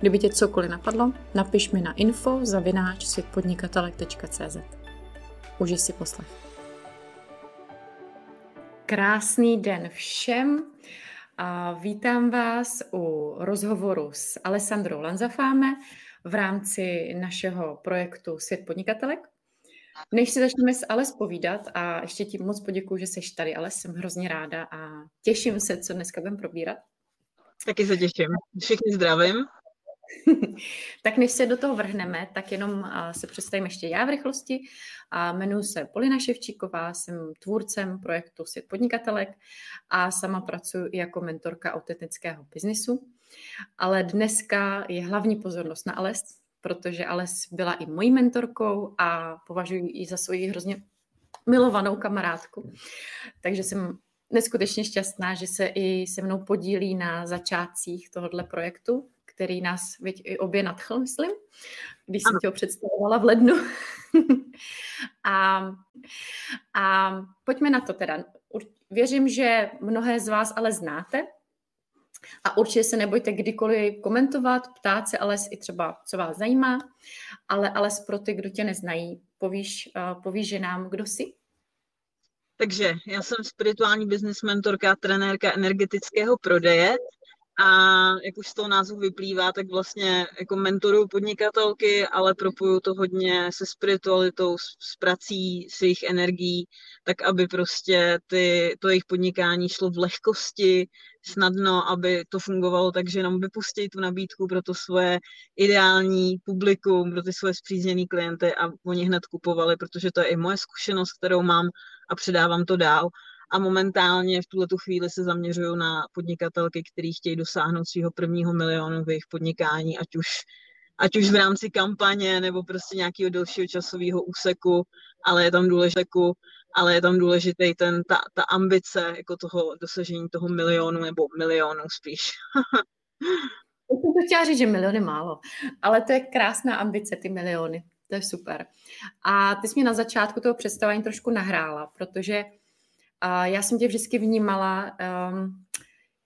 Kdyby tě cokoliv napadlo, napiš mi na info zavináč světpodnikatelek.cz. Užij si poslech. Krásný den všem a vítám vás u rozhovoru s Alessandrou Lanzafáme v rámci našeho projektu Svět podnikatelek. Než si začneme s Ales povídat a ještě ti moc poděkuji, že jsi tady, ale jsem hrozně ráda a těším se, co dneska budeme probírat. Taky se těším. Všichni zdravím. tak než se do toho vrhneme, tak jenom se představím ještě já v rychlosti. A jmenuji se Polina Ševčíková, jsem tvůrcem projektu Svět podnikatelek a sama pracuji jako mentorka autentického biznisu. Ale dneska je hlavní pozornost na Ales, protože Ales byla i mojí mentorkou a považuji ji za svoji hrozně milovanou kamarádku. Takže jsem neskutečně šťastná, že se i se mnou podílí na začátcích tohohle projektu, který nás věď, i obě nadchl, myslím, když jsem tě ho představovala v lednu. a, a pojďme na to teda. Věřím, že mnohé z vás ale znáte, a určitě se nebojte kdykoliv komentovat, ptát se ale i třeba, co vás zajímá, ale ale pro ty, kdo tě neznají, povíš, uh, povíš že nám, kdo jsi? Takže já jsem spirituální business mentorka, trenérka energetického prodeje a jak už z toho názvu vyplývá, tak vlastně jako mentoruju podnikatelky, ale propoju to hodně se spiritualitou, s, s prací, s jejich energií, tak aby prostě ty, to jejich podnikání šlo v lehkosti, snadno, aby to fungovalo tak, že jenom vypustí tu nabídku pro to svoje ideální publikum, pro ty svoje zpřízněné klienty a oni hned kupovali, protože to je i moje zkušenost, kterou mám a předávám to dál a momentálně v tuhle chvíli se zaměřují na podnikatelky, které chtějí dosáhnout svého prvního milionu v jejich podnikání, ať už, ať už v rámci kampaně nebo prostě nějakého delšího časového úseku, ale je tam důležité, ale je tam důležitý ten, ta, ta ambice jako toho dosažení toho milionu nebo milionů spíš. Já jsem to chtěla říct, že miliony málo, ale to je krásná ambice, ty miliony. To je super. A ty jsi mě na začátku toho představení trošku nahrála, protože a já jsem tě vždycky vnímala um,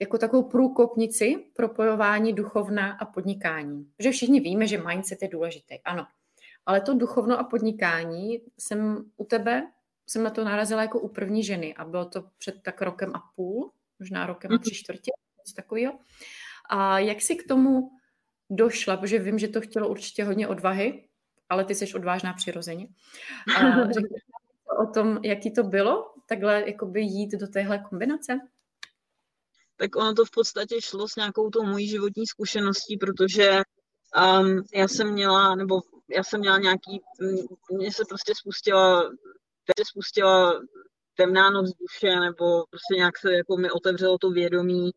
jako takovou průkopnici propojování duchovna a podnikání. Protože všichni víme, že mindset je důležitý, ano. Ale to duchovno a podnikání jsem u tebe, jsem na to narazila jako u první ženy a bylo to před tak rokem a půl, možná rokem a tři čtvrtě, něco takového. A jak jsi k tomu došla, protože vím, že to chtělo určitě hodně odvahy, ale ty jsi odvážná přirozeně. A o tom, jaký to bylo, takhle jakoby jít do téhle kombinace? Tak ono to v podstatě šlo s nějakou tou mojí životní zkušeností, protože um, já jsem měla, nebo já jsem měla nějaký, mně se prostě spustila, se spustila temná noc duše, nebo prostě nějak se jako mi otevřelo to vědomí,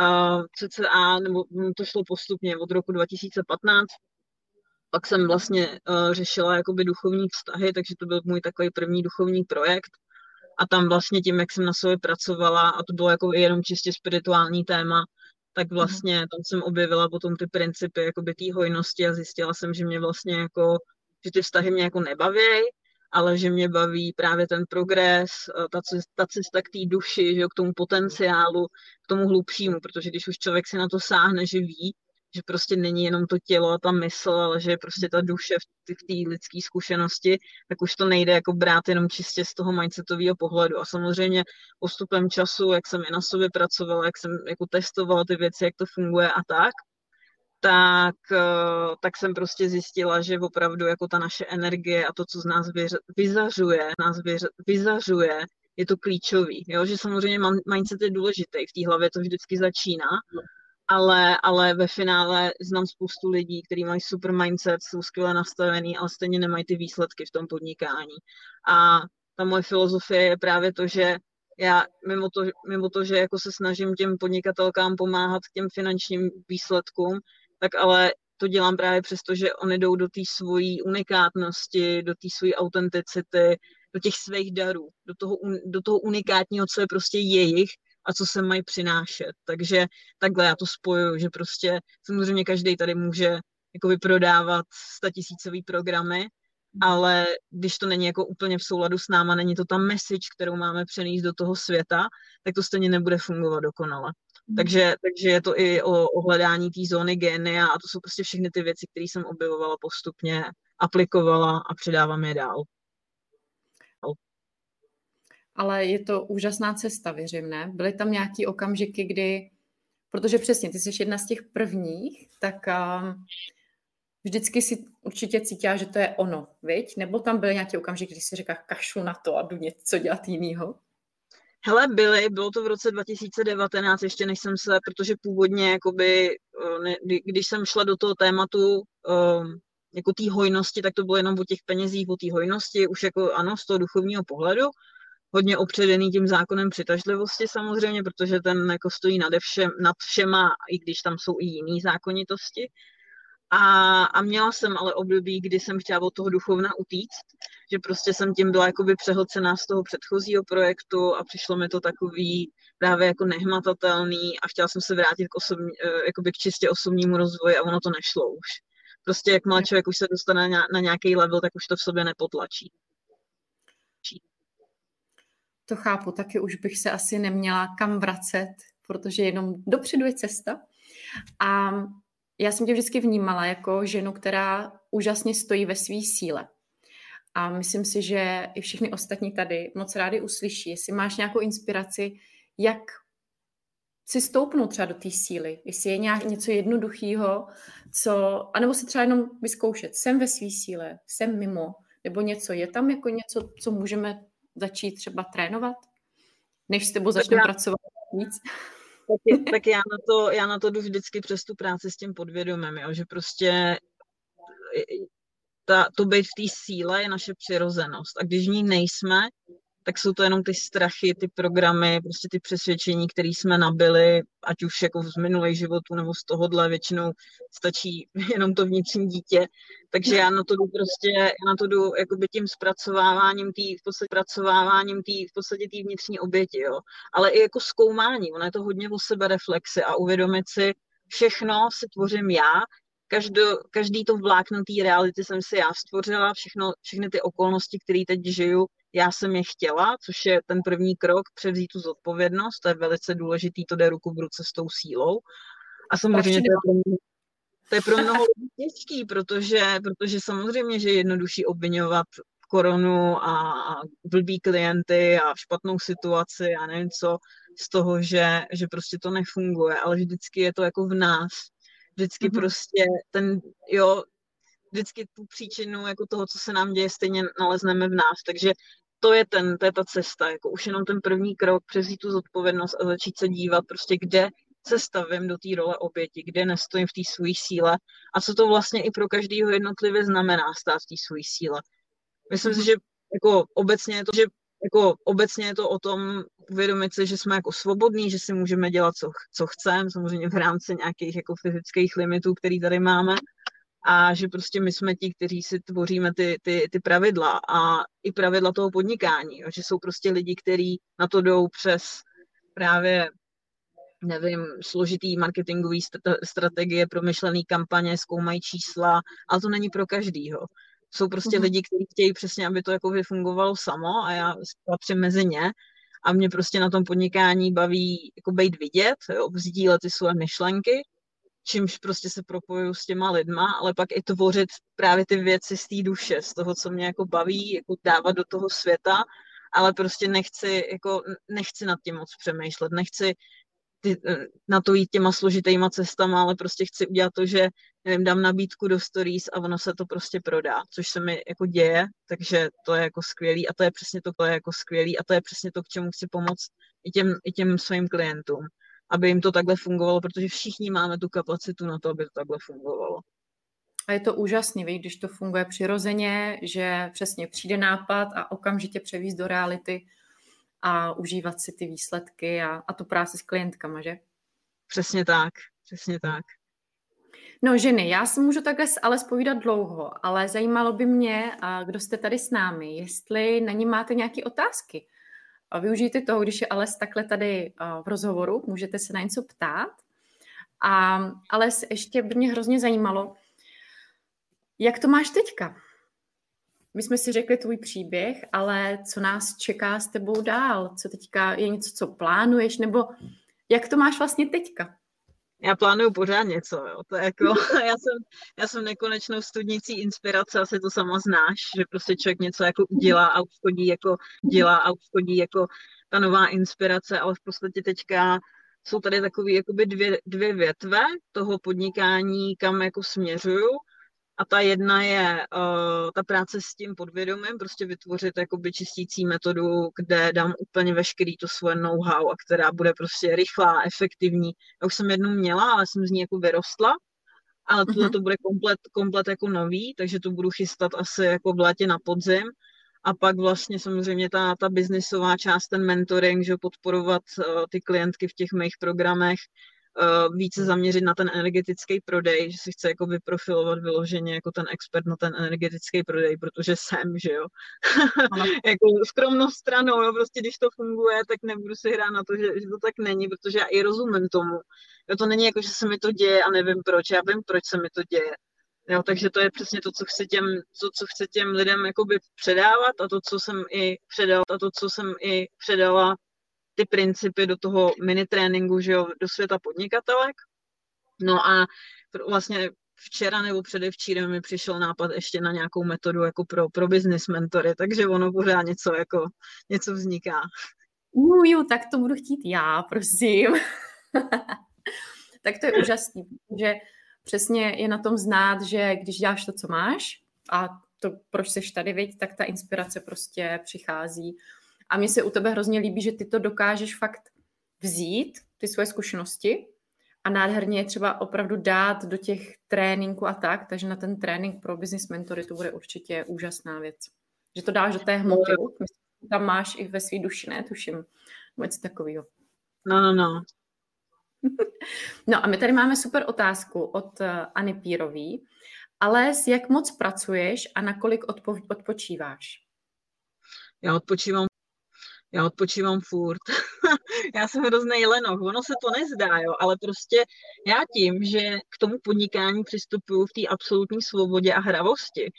uh, CCA, nebo to šlo postupně od roku 2015, pak jsem vlastně uh, řešila jakoby duchovní vztahy, takže to byl můj takový první duchovní projekt. A tam vlastně tím, jak jsem na sobě pracovala, a to bylo jako jenom čistě spirituální téma, tak mhm. vlastně tam jsem objevila potom ty principy jakoby té hojnosti a zjistila jsem, že mě vlastně jako, že ty vztahy mě jako nebaví, ale že mě baví právě ten progres, eh, ta, ta cesta k té duši, že jo, k tomu potenciálu, k tomu hlubšímu, protože když už člověk si na to sáhne, že ví, že prostě není jenom to tělo a ta mysl, ale že je prostě ta duše v té lidské zkušenosti, tak už to nejde jako brát jenom čistě z toho mindsetového pohledu. A samozřejmě postupem času, jak jsem i na sobě pracovala, jak jsem jako testovala ty věci, jak to funguje a tak, tak, eh, tak jsem prostě zjistila, že opravdu jako ta naše energie a to, co z nás vyzařuje, nás vyzařuje, je to klíčový. Jo? Že samozřejmě mindset je důležitý, v té hlavě to vždycky začíná, ale, ale ve finále znám spoustu lidí, kteří mají super mindset, jsou skvěle nastavený, ale stejně nemají ty výsledky v tom podnikání. A ta moje filozofie je právě to, že já mimo to, mimo to, že jako se snažím těm podnikatelkám pomáhat k těm finančním výsledkům, tak ale to dělám právě přesto, že oni jdou do té svojí unikátnosti, do té svojí autenticity, do těch svých darů, do toho, do toho unikátního, co je prostě jejich a co se mají přinášet. Takže takhle já to spojuju, že prostě samozřejmě každý tady může jako vyprodávat statisícový programy, ale když to není jako úplně v souladu s náma, není to ta message, kterou máme přenést do toho světa, tak to stejně nebude fungovat dokonale. Hmm. Takže, takže je to i o, o hledání té zóny génia a to jsou prostě všechny ty věci, které jsem objevovala postupně, aplikovala a předávám je dál. Ale je to úžasná cesta, věřím, ne? Byly tam nějaký okamžiky, kdy, protože přesně, ty jsi jedna z těch prvních, tak um, vždycky si určitě cítila, že to je ono, viď? Nebo tam byl nějaký okamžik, kdy si říká, kašu na to a jdu něco dělat jinýho? Hele, byly, bylo to v roce 2019, ještě než jsem se, protože původně, jakoby, eh, když jsem šla do toho tématu um, jako té hojnosti, tak to bylo jenom o těch penězích, o té hojnosti, už jako ano, z toho duchovního pohledu, hodně opředený tím zákonem přitažlivosti samozřejmě, protože ten jako stojí nad, všem, nad všema, i když tam jsou i jiné zákonitosti. A, a měla jsem ale období, kdy jsem chtěla od toho duchovna utíct, že prostě jsem tím byla jakoby přehlcená z toho předchozího projektu a přišlo mi to takový právě jako nehmatatelný a chtěla jsem se vrátit k, osobní, eh, jakoby k čistě osobnímu rozvoji a ono to nešlo už. Prostě jak člověk už se dostane na, na nějaký level, tak už to v sobě nepotlačí. To chápu, taky už bych se asi neměla kam vracet, protože jenom dopředu je cesta. A já jsem tě vždycky vnímala jako ženu, která úžasně stojí ve své síle. A myslím si, že i všichni ostatní tady moc rádi uslyší, jestli máš nějakou inspiraci, jak si stoupnout třeba do té síly, jestli je nějak něco jednoduchého, co, anebo si třeba jenom vyzkoušet, jsem ve své síle, jsem mimo, nebo něco, je tam jako něco, co můžeme začít třeba trénovat, než s tebou začneme pracovat víc? tak, tak já, na to, já na to jdu vždycky přes tu práci s tím podvědomím, jo, že prostě ta, to být v té síle je naše přirozenost. A když v ní nejsme, tak jsou to jenom ty strachy, ty programy, prostě ty přesvědčení, které jsme nabili, ať už jako z minulých životů nebo z tohohle, většinou stačí jenom to vnitřní dítě. Takže já na to jdu prostě, já na to jdu jakoby tím zpracováváním tý, v podstatě zpracováváním tý, v podstatě té vnitřní oběti, jo. Ale i jako zkoumání, ono je to hodně o sebe reflexy a uvědomit si, všechno si tvořím já, Každo, každý to vlákno té reality jsem si já stvořila, všechno, všechny ty okolnosti, které teď žiju, já jsem je chtěla, což je ten první krok, převzít tu zodpovědnost, to je velice důležitý, to jde ruku v ruce s tou sílou. A samozřejmě to je pro mě, to je pro mnoho lidí těžký, protože, protože samozřejmě, že je jednodušší obvinovat koronu a, a blbý klienty a špatnou situaci a nevím co, z toho, že, že prostě to nefunguje, ale vždycky je to jako v nás. Vždycky mm-hmm. prostě ten, jo, vždycky tu příčinu jako toho, co se nám děje, stejně nalezneme v nás. Takže to je, ten, to je ta cesta, jako už jenom ten první krok, přezít tu zodpovědnost a začít se dívat prostě, kde se stavím do té role oběti, kde nestojím v té své síle a co to vlastně i pro každého jednotlivě znamená stát v té své síle. Myslím si, že jako obecně je to, že jako obecně je to o tom uvědomit si, že jsme jako svobodní, že si můžeme dělat, co, co chceme, samozřejmě v rámci nějakých jako fyzických limitů, který tady máme, a že prostě my jsme ti, kteří si tvoříme ty, ty, ty pravidla a i pravidla toho podnikání, jo, že jsou prostě lidi, kteří na to jdou přes právě nevím, složitý marketingový strategie, promyšlený kampaně, zkoumají čísla, ale to není pro každýho. Jsou prostě mm-hmm. lidi, kteří chtějí přesně, aby to jako fungovalo samo a já patřím mezi ně a mě prostě na tom podnikání baví jako být vidět, jo, vzdílet ty své myšlenky čímž prostě se propojuju s těma lidma, ale pak i tvořit právě ty věci z té duše, z toho, co mě jako baví, jako dávat do toho světa, ale prostě nechci, jako nechci nad tím moc přemýšlet, nechci ty, na to jít těma složitýma cestama, ale prostě chci udělat to, že nevím, dám nabídku do stories a ono se to prostě prodá, což se mi jako děje, takže to je jako skvělý a to je přesně to, to je jako skvělý a to je přesně to, k čemu chci pomoct i těm, i těm svým klientům aby jim to takhle fungovalo, protože všichni máme tu kapacitu na to, aby to takhle fungovalo. A je to úžasný, víš, když to funguje přirozeně, že přesně přijde nápad a okamžitě převíz do reality a užívat si ty výsledky a, a tu práci s klientkama, že? Přesně tak, přesně tak. No ženy, já si můžu takhle ale spovídat dlouho, ale zajímalo by mě, kdo jste tady s námi, jestli na ní máte nějaké otázky. Využijte toho, když je Ales takhle tady v rozhovoru, můžete se na něco ptát. A Ales, ještě by mě hrozně zajímalo, jak to máš teďka? My jsme si řekli tvůj příběh, ale co nás čeká s tebou dál? Co teďka je něco, co plánuješ, nebo jak to máš vlastně teďka? Já plánuju pořád něco, jo. To je jako, já jsem, já jsem nekonečnou studnicí inspirace, asi to sama znáš, že prostě člověk něco jako udělá a už chodí jako, dělá a už chodí jako ta nová inspirace, ale v podstatě teďka jsou tady takové dvě, dvě větve toho podnikání, kam jako směřuju a ta jedna je uh, ta práce s tím podvědomím, prostě vytvořit jakoby čistící metodu, kde dám úplně veškerý to svoje know-how a která bude prostě rychlá, efektivní. Já už jsem jednu měla, ale jsem z ní jako vyrostla, ale tohle mhm. to bude komplet, komplet jako nový, takže to budu chystat asi jako v létě na podzim. A pak vlastně samozřejmě ta, ta biznisová část, ten mentoring, že podporovat uh, ty klientky v těch mých programech, více zaměřit na ten energetický prodej, že si chce jako vyprofilovat vyloženě jako ten expert na ten energetický prodej, protože jsem, že jo. jako skromnou stranou, jo, prostě když to funguje, tak nebudu si hrát na to, že, že to tak není, protože já i rozumím tomu. Jo, to není jako, že se mi to děje a nevím proč, já vím, proč se mi to děje. Jo, takže to je přesně to, co chci těm, to, co chci těm lidem jakoby předávat a to, co jsem i předala, a to, co jsem i předala ty principy do toho mini tréninku, že jo, do světa podnikatelek. No a vlastně včera nebo předevčírem mi přišel nápad ještě na nějakou metodu jako pro, pro business mentory, takže ono pořád něco jako, něco vzniká. Uju, tak to budu chtít já, prosím. tak to je úžasný, protože přesně je na tom znát, že když děláš to, co máš a to, proč jsi tady, viď, tak ta inspirace prostě přichází a mně se u tebe hrozně líbí, že ty to dokážeš fakt vzít, ty svoje zkušenosti a nádherně je třeba opravdu dát do těch tréninků a tak, takže na ten trénink pro business mentory to bude určitě úžasná věc. Že to dáš do té hmoty, myslím, tam máš i ve své duši, ne? Tuším, něco takového. No, no, no. no a my tady máme super otázku od uh, Ani Pírový. Ale jak moc pracuješ a nakolik odpo- odpočíváš? Já odpočívám já odpočívám furt. já jsem hrozný lenoch, ono se to nezdá, jo, ale prostě já tím, že k tomu podnikání přistupuju v té absolutní svobodě a hravosti,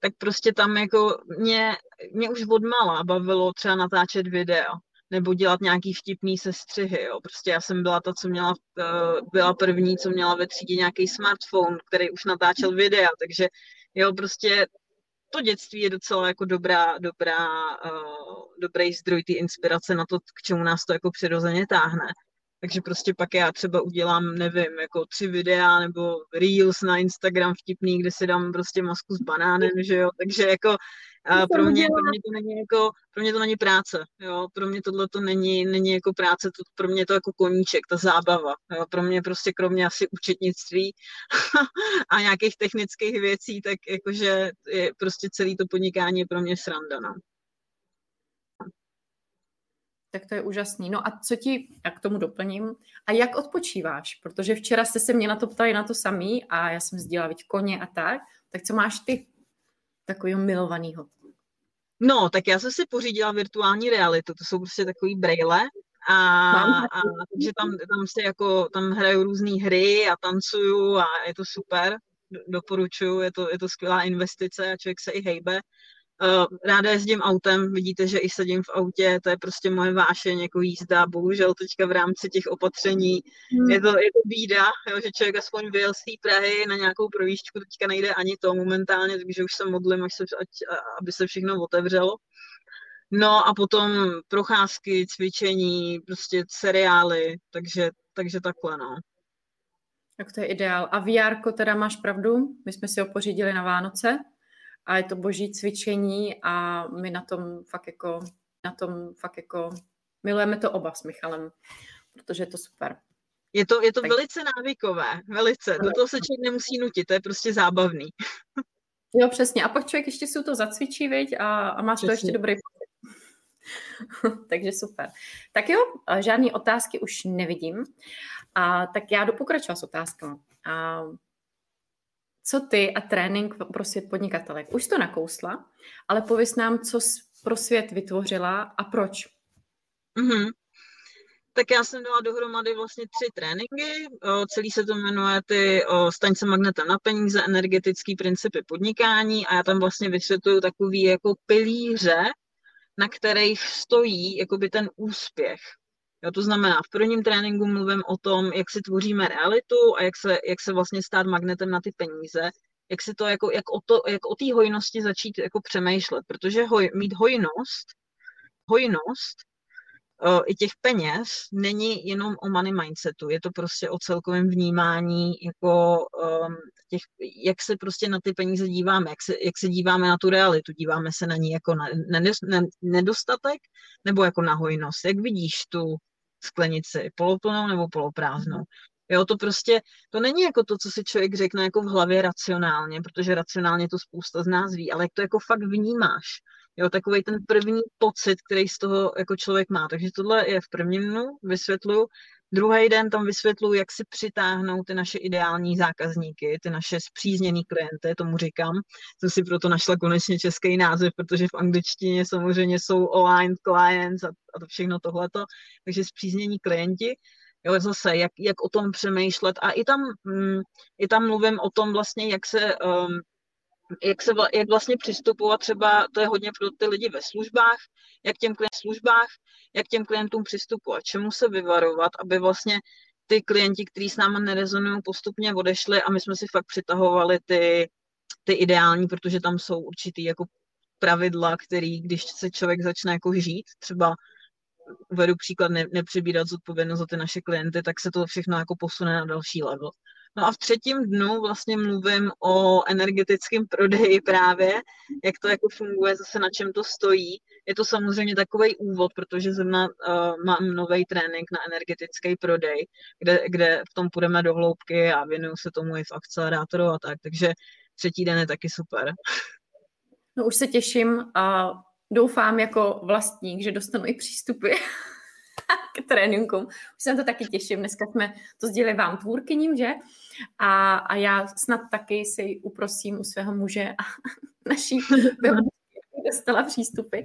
tak prostě tam jako mě, mě už odmala bavilo třeba natáčet video nebo dělat nějaký vtipný sestřihy, jo. Prostě já jsem byla ta, co měla, eh, byla první, co měla ve třídě nějaký smartphone, který už natáčel videa, takže jo, prostě to dětství je docela jako dobrá, dobrá, uh, dobrý zdroj té inspirace na to, k čemu nás to jako přirozeně táhne. Takže prostě pak já třeba udělám, nevím, jako tři videa nebo reels na Instagram vtipný, kde si dám prostě masku s banánem, že jo. Takže jako a pro mě, pro mě to není jako, pro mě to není práce, jo, pro mě tohle to není, není jako práce, to, pro mě to jako koníček, ta zábava, jo, pro mě prostě kromě asi účetnictví a nějakých technických věcí, tak jakože je prostě celý to podnikání je pro mě sranda, no. Tak to je úžasný. No a co ti, já k tomu doplním, a jak odpočíváš? Protože včera jste se mě na to ptali na to samý a já jsem sdílela koně a tak, tak co máš ty takového milovaného? No, tak já jsem si pořídila virtuální realitu, to jsou prostě takový braille a, a takže tam, tam se jako, tam hraju různé hry a tancuju a je to super, doporučuju, je to, je to skvělá investice a člověk se i hejbe. Uh, ráda jezdím autem, vidíte, že i sedím v autě, to je prostě moje vášeň jako jízda, bohužel teďka v rámci těch opatření hmm. je, to, je to bída, jo, že člověk aspoň vyjel z té Prahy na nějakou provížku, teďka nejde ani to momentálně, takže už se modlím, až se, ať, aby se všechno otevřelo. No a potom procházky, cvičení, prostě seriály, takže, takže takhle, no. Tak to je ideál. A VR teda máš pravdu, my jsme si ho pořídili na Vánoce, a je to boží cvičení a my na tom fakt jako, na tom fakt jako milujeme to oba s Michalem, protože je to super. Je to, je to tak. velice návykové, velice. Do toho se člověk nemusí nutit, to je prostě zábavný. Jo, přesně. A pak člověk ještě si to zacvičí, viď? A, a máš přesně. to ještě dobrý Takže super. Tak jo, žádné otázky už nevidím. A, tak já jdu pokračovat s otázkami. A, co ty a trénink pro svět podnikatelek? Už to nakousla, ale pověs nám, co pro svět vytvořila a proč. Mm-hmm. Tak já jsem dala dohromady vlastně tři tréninky. Celý se to jmenuje ty staň se magnetem na peníze, energetický principy podnikání a já tam vlastně vysvětluju takový jako pilíře, na kterých stojí jakoby ten úspěch. Jo, to znamená, v prvním tréninku mluvím o tom, jak si tvoříme realitu a jak se, jak se vlastně stát magnetem na ty peníze, jak si to jako, jak o, to, jak o té hojnosti začít jako přemýšlet, protože hoj, mít hojnost, hojnost i těch peněz není jenom o money mindsetu, je to prostě o celkovém vnímání, jako um, těch, jak se prostě na ty peníze díváme, jak se, jak se díváme na tu realitu, díváme se na ní jako na, na, na nedostatek nebo jako na hojnost. Jak vidíš tu sklenici, poloplnou nebo poloprázdnou? Jo, to prostě, to není jako to, co si člověk řekne jako v hlavě racionálně, protože racionálně to spousta z nás ví, ale jak to jako fakt vnímáš. Jo, takový ten první pocit, který z toho jako člověk má. Takže tohle je v prvním dnu, vysvětluju. Druhý den tam vysvětluji, jak si přitáhnout ty naše ideální zákazníky, ty naše zpřízněný klienty, tomu říkám. Jsem si proto našla konečně český název, protože v angličtině samozřejmě jsou aligned clients a, a to všechno tohleto. Takže zpříznění klienti. Jo, zase, jak, jak o tom přemýšlet. A i tam, mm, i tam mluvím o tom vlastně, jak se um, jak, se, jak vlastně přistupovat třeba, to je hodně pro ty lidi ve službách, jak těm klientům službách, jak těm klientům přistupovat, čemu se vyvarovat, aby vlastně ty klienti, kteří s námi nerezonují, postupně odešli a my jsme si fakt přitahovali ty, ty ideální, protože tam jsou určitý jako pravidla, který, když se člověk začne jako žít, třeba uvedu příklad, ne, nepřebírat zodpovědnost za ty naše klienty, tak se to všechno jako posune na další level. No a v třetím dnu vlastně mluvím o energetickém prodeji právě, jak to jako funguje, zase na čem to stojí. Je to samozřejmě takový úvod, protože zrovna uh, mám nový trénink na energetický prodej, kde, kde v tom půjdeme do hloubky a věnuju se tomu i v akcelerátoru a tak, takže třetí den je taky super. No už se těším a doufám jako vlastník, že dostanu i přístupy k tréninkům. Už se na to taky těším. Dneska jsme to sdělili vám tvůrkyním, že? A, a já snad taky si uprosím u svého muže a naší dostala přístupy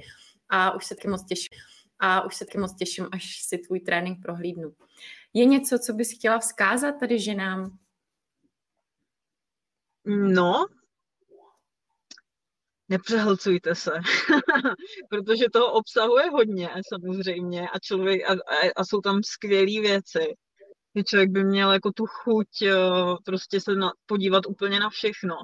a už se taky moc těším. A už se taky moc těším, až si tvůj trénink prohlídnu. Je něco, co bys chtěla vzkázat tady ženám? No, nepřehlcujte se, protože toho obsahuje hodně samozřejmě a, člověk, a, a, a jsou tam skvělé věci. Že člověk by měl jako tu chuť eh, prostě se na, podívat úplně na všechno.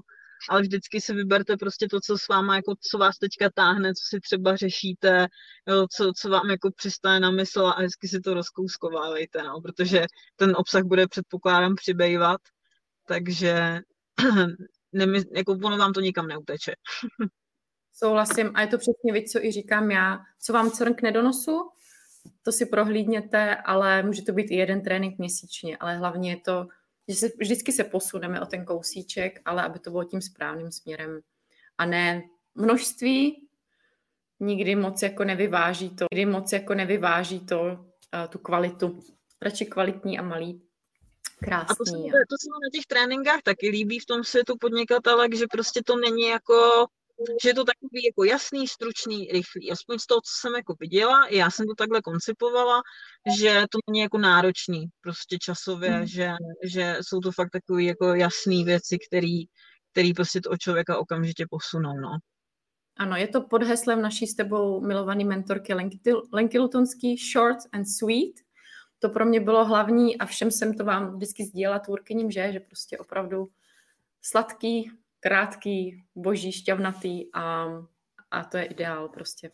Ale vždycky si vyberte prostě to, co s váma, jako, co vás teďka táhne, co si třeba řešíte, jo, co, co vám jako přistane na mysl a hezky si to rozkouskovávejte, no, protože ten obsah bude předpokládám přibývat, takže nemy, jako ono vám to nikam neuteče. Souhlasím a je to přesně víc, co i říkám já. Co vám crkne do nosu, to si prohlídněte, ale může to být i jeden trénink měsíčně, ale hlavně je to, že se, vždycky se posuneme o ten kousíček, ale aby to bylo tím správným směrem. A ne množství, nikdy moc jako nevyváží to, nikdy moc jako nevyváží to, uh, tu kvalitu. Radši kvalitní a malý. Krásný. A to se, to se na těch tréninkách taky líbí v tom světu podnikatelek, že prostě to není jako že je to takový jako jasný, stručný, rychlý. Aspoň z toho, co jsem jako viděla, já jsem to takhle koncipovala, že to není jako náročný prostě časově, mm. že, že jsou to fakt takové jako jasné věci, které prostě to člověka okamžitě posunou, no. Ano, je to pod heslem naší s tebou milovaný mentorky Lenky, Lenky Lutonský, short and sweet. To pro mě bylo hlavní a všem jsem to vám vždycky sdílela tvůrkyním, že, že prostě opravdu sladký, krátký, boží, šťavnatý a, a to je ideál prostě.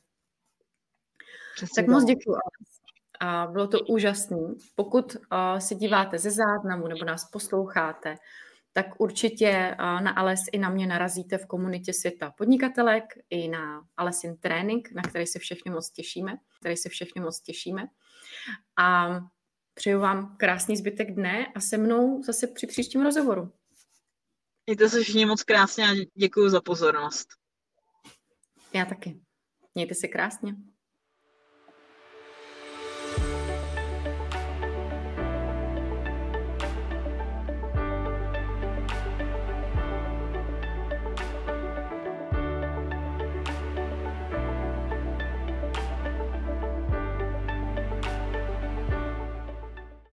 Přesně tak moc děkuji. A bylo to úžasné. Pokud uh, se díváte ze záznamu nebo nás posloucháte, tak určitě uh, na Ales i na mě narazíte v komunitě světa podnikatelek i na Alesin trénink, na který se všechny moc těšíme, který se všechny moc těšíme. A přeju vám krásný zbytek dne a se mnou zase při příštím rozhovoru. Mějte se všichni moc krásně a děkuji za pozornost. Já taky. Mějte se krásně.